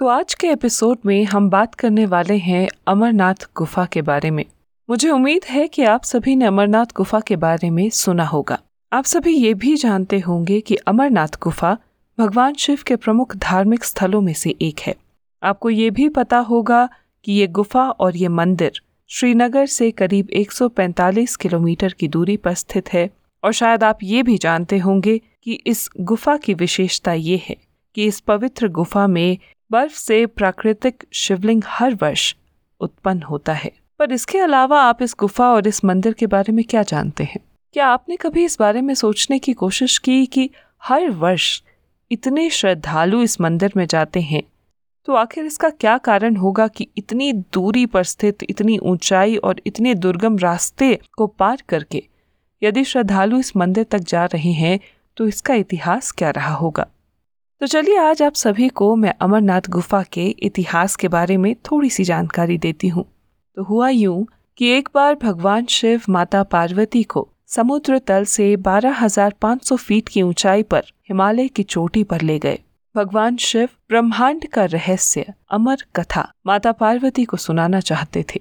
तो आज के एपिसोड में हम बात करने वाले हैं अमरनाथ गुफा के बारे में। मुझे उम्मीद है कि आप सभी ने अमरनाथ गुफा के बारे में सुना होगा। आप सभी ये भी जानते होंगे कि अमरनाथ गुफा भगवान शिव के प्रमुख धार्मिक स्थलों में से एक है। आपको ये भी पता होगा कि ये गुफा और ये मंदिर श्रीनगर से करीब 145 किलोमीटर की दूरी पर स्थित है और शायद आप ये भी जानते होंगे कि इस गुफा की विशेषता ये है कि इस पवित्र गुफा में बर्फ़ से प्राकृतिक शिवलिंग हर वर्ष उत्पन्न होता है। पर इसके अलावा आप इस गुफा और इस मंदिर के बारे में क्या जानते हैं? क्या आपने कभी इस बारे में सोचने की कोशिश की कि हर वर्ष इतने श्रद्धालु इस मंदिर में जाते हैं? तो आखिर इसका क्या कारण होगा कि इतनी दूरी पर स्थित, इतनी ऊंचाई और इतने दुर्गम रास्ते को पार करके यदि श्रद्धालु इस मंदिर तक जा रहे हैं तो इसका इतिहास क्या रहा होगा? तो चलिए आज आप सभी को मैं अमरनाथ गुफा के इतिहास के बारे में थोड़ी सी जानकारी देती हूँ। तो हुआ यूँ कि एक बार भगवान शिव माता पार्वती को समुद्र तल से 12,500 फीट की ऊंचाई पर हिमालय की चोटी पर ले गए। भगवान शिव ब्रह्मांड का रहस्य अमर कथा माता पार्वती को सुनाना चाहते थे।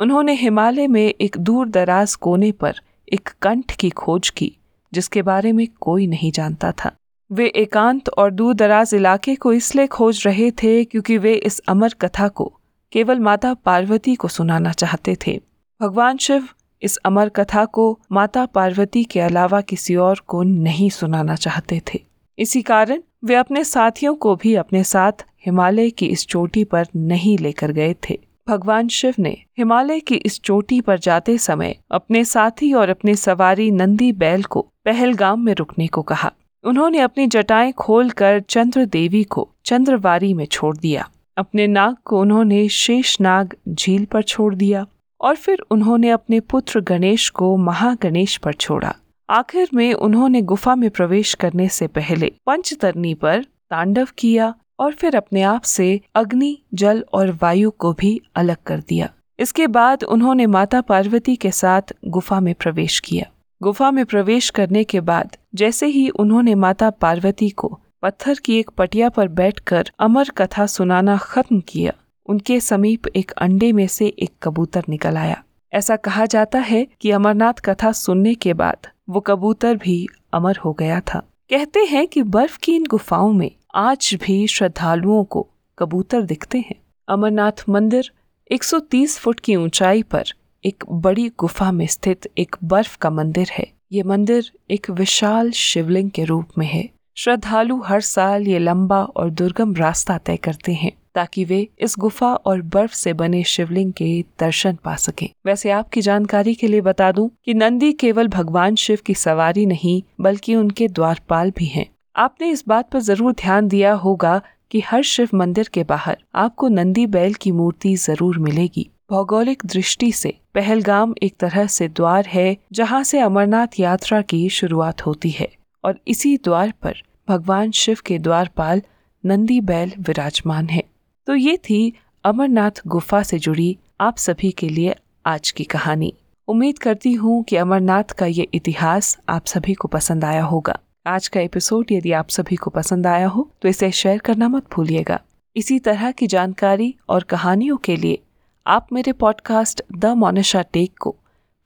उन्होंने हिमालय में एक दूर दराज कोने पर एक कंठ की खोज की जिसके बारे में कोई नहीं जानता था। वे एकांत और दूर दराज इलाके को इसलिए खोज रहे थे क्योंकि वे इस अमर कथा को केवल माता पार्वती को सुनाना चाहते थे। भगवान शिव इस अमर कथा को माता पार्वती के अलावा किसी और को नहीं सुनाना चाहते थे। इसी कारण वे अपने साथियों को भी अपने साथ हिमालय की इस चोटी पर नहीं लेकर गए थे। भगवान शिव ने हिमालय की इस चोटी पर जाते समय अपने साथी और अपने सवारी नंदी बैल को पहलगाम में रुकने को कहा। उन्होंने अपनी जटाएँ खोलकर चंद्र देवी को चंद्रवारी में छोड़ दिया। अपने नाग को उन्होंने शेष नाग झील पर छोड़ दिया और फिर उन्होंने अपने पुत्र गणेश को महागणेश पर छोड़ा। आखिर में उन्होंने गुफा में प्रवेश करने से पहले पंचतरनी पर तांडव किया और फिर अपने आप से अग्नि, जल और वायु को भी अलग कर दिया। इसके बाद उन्होंने माता पार्वती के साथ गुफा में प्रवेश किया। गुफा में प्रवेश करने के बाद जैसे ही उन्होंने माता पार्वती को पत्थर की एक पटिया पर बैठकर अमर कथा सुनाना खत्म किया, उनके समीप एक अंडे में से एक कबूतर निकल आया। ऐसा कहा जाता है कि अमरनाथ कथा सुनने के बाद वो कबूतर भी अमर हो गया था। कहते हैं कि बर्फ़ की इन गुफाओं में आज भी श्रद्धालुओं को कबूतर दिखते हैं। अमरनाथ मंदिर 130 फुट की ऊंचाई पर एक बड़ी गुफा में स्थित एक बर्फ़ का मंदिर है। ये मंदिर एक विशाल शिवलिंग के रूप में है। श्रद्धालु हर साल ये लंबा और दुर्गम रास्ता तय करते हैं, ताकि वे इस गुफा और बर्फ़ से बने शिवलिंग के दर्शन पा सकें। वैसे आपकी जानकारी के लिए बता दूँ कि नंदी केवल भगवान शिव की सवारी नहीं, बल्कि उनके द्वारपाल भी हैं। आपने इस बात पर ज़रूर ध्यान दिया होगा कि हर शिव मंदिर के बाहर आपको नंदी बैल की मूर्ति ज़रूर मिलेगी। भौगोलिक दृष्टि से पहलगाम एक तरह से द्वार है, जहाँ से अमरनाथ यात्रा की शुरुआत होती है, और इसी द्वार पर भगवान शिव के द्वारपाल नंदी बैल विराजमान है। तो ये थी अमरनाथ गुफा से जुड़ी आप सभी के लिए आज की कहानी। उम्मीद करती हूँ कि अमरनाथ का ये इतिहास आप सभी को पसंद आया होगा। आज का एपिसोड यदि आप सभी को पसंद आया हो तो इसे शेयर करना मत भूलिएगा। इसी तरह की जानकारी और कहानियों के लिए आप मेरे पॉडकास्ट द मोनिशा टेक को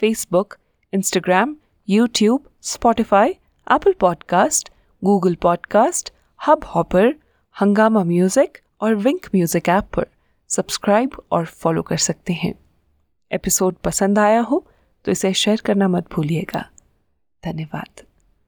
Facebook Instagram YouTube Spotify Apple podcast Google podcast Hubhopper Hungama music और विंक म्यूज़िक ऐप पर सब्सक्राइब और फॉलो कर सकते हैं। एपिसोड पसंद आया हो तो इसे शेयर करना मत भूलिएगा। धन्यवाद।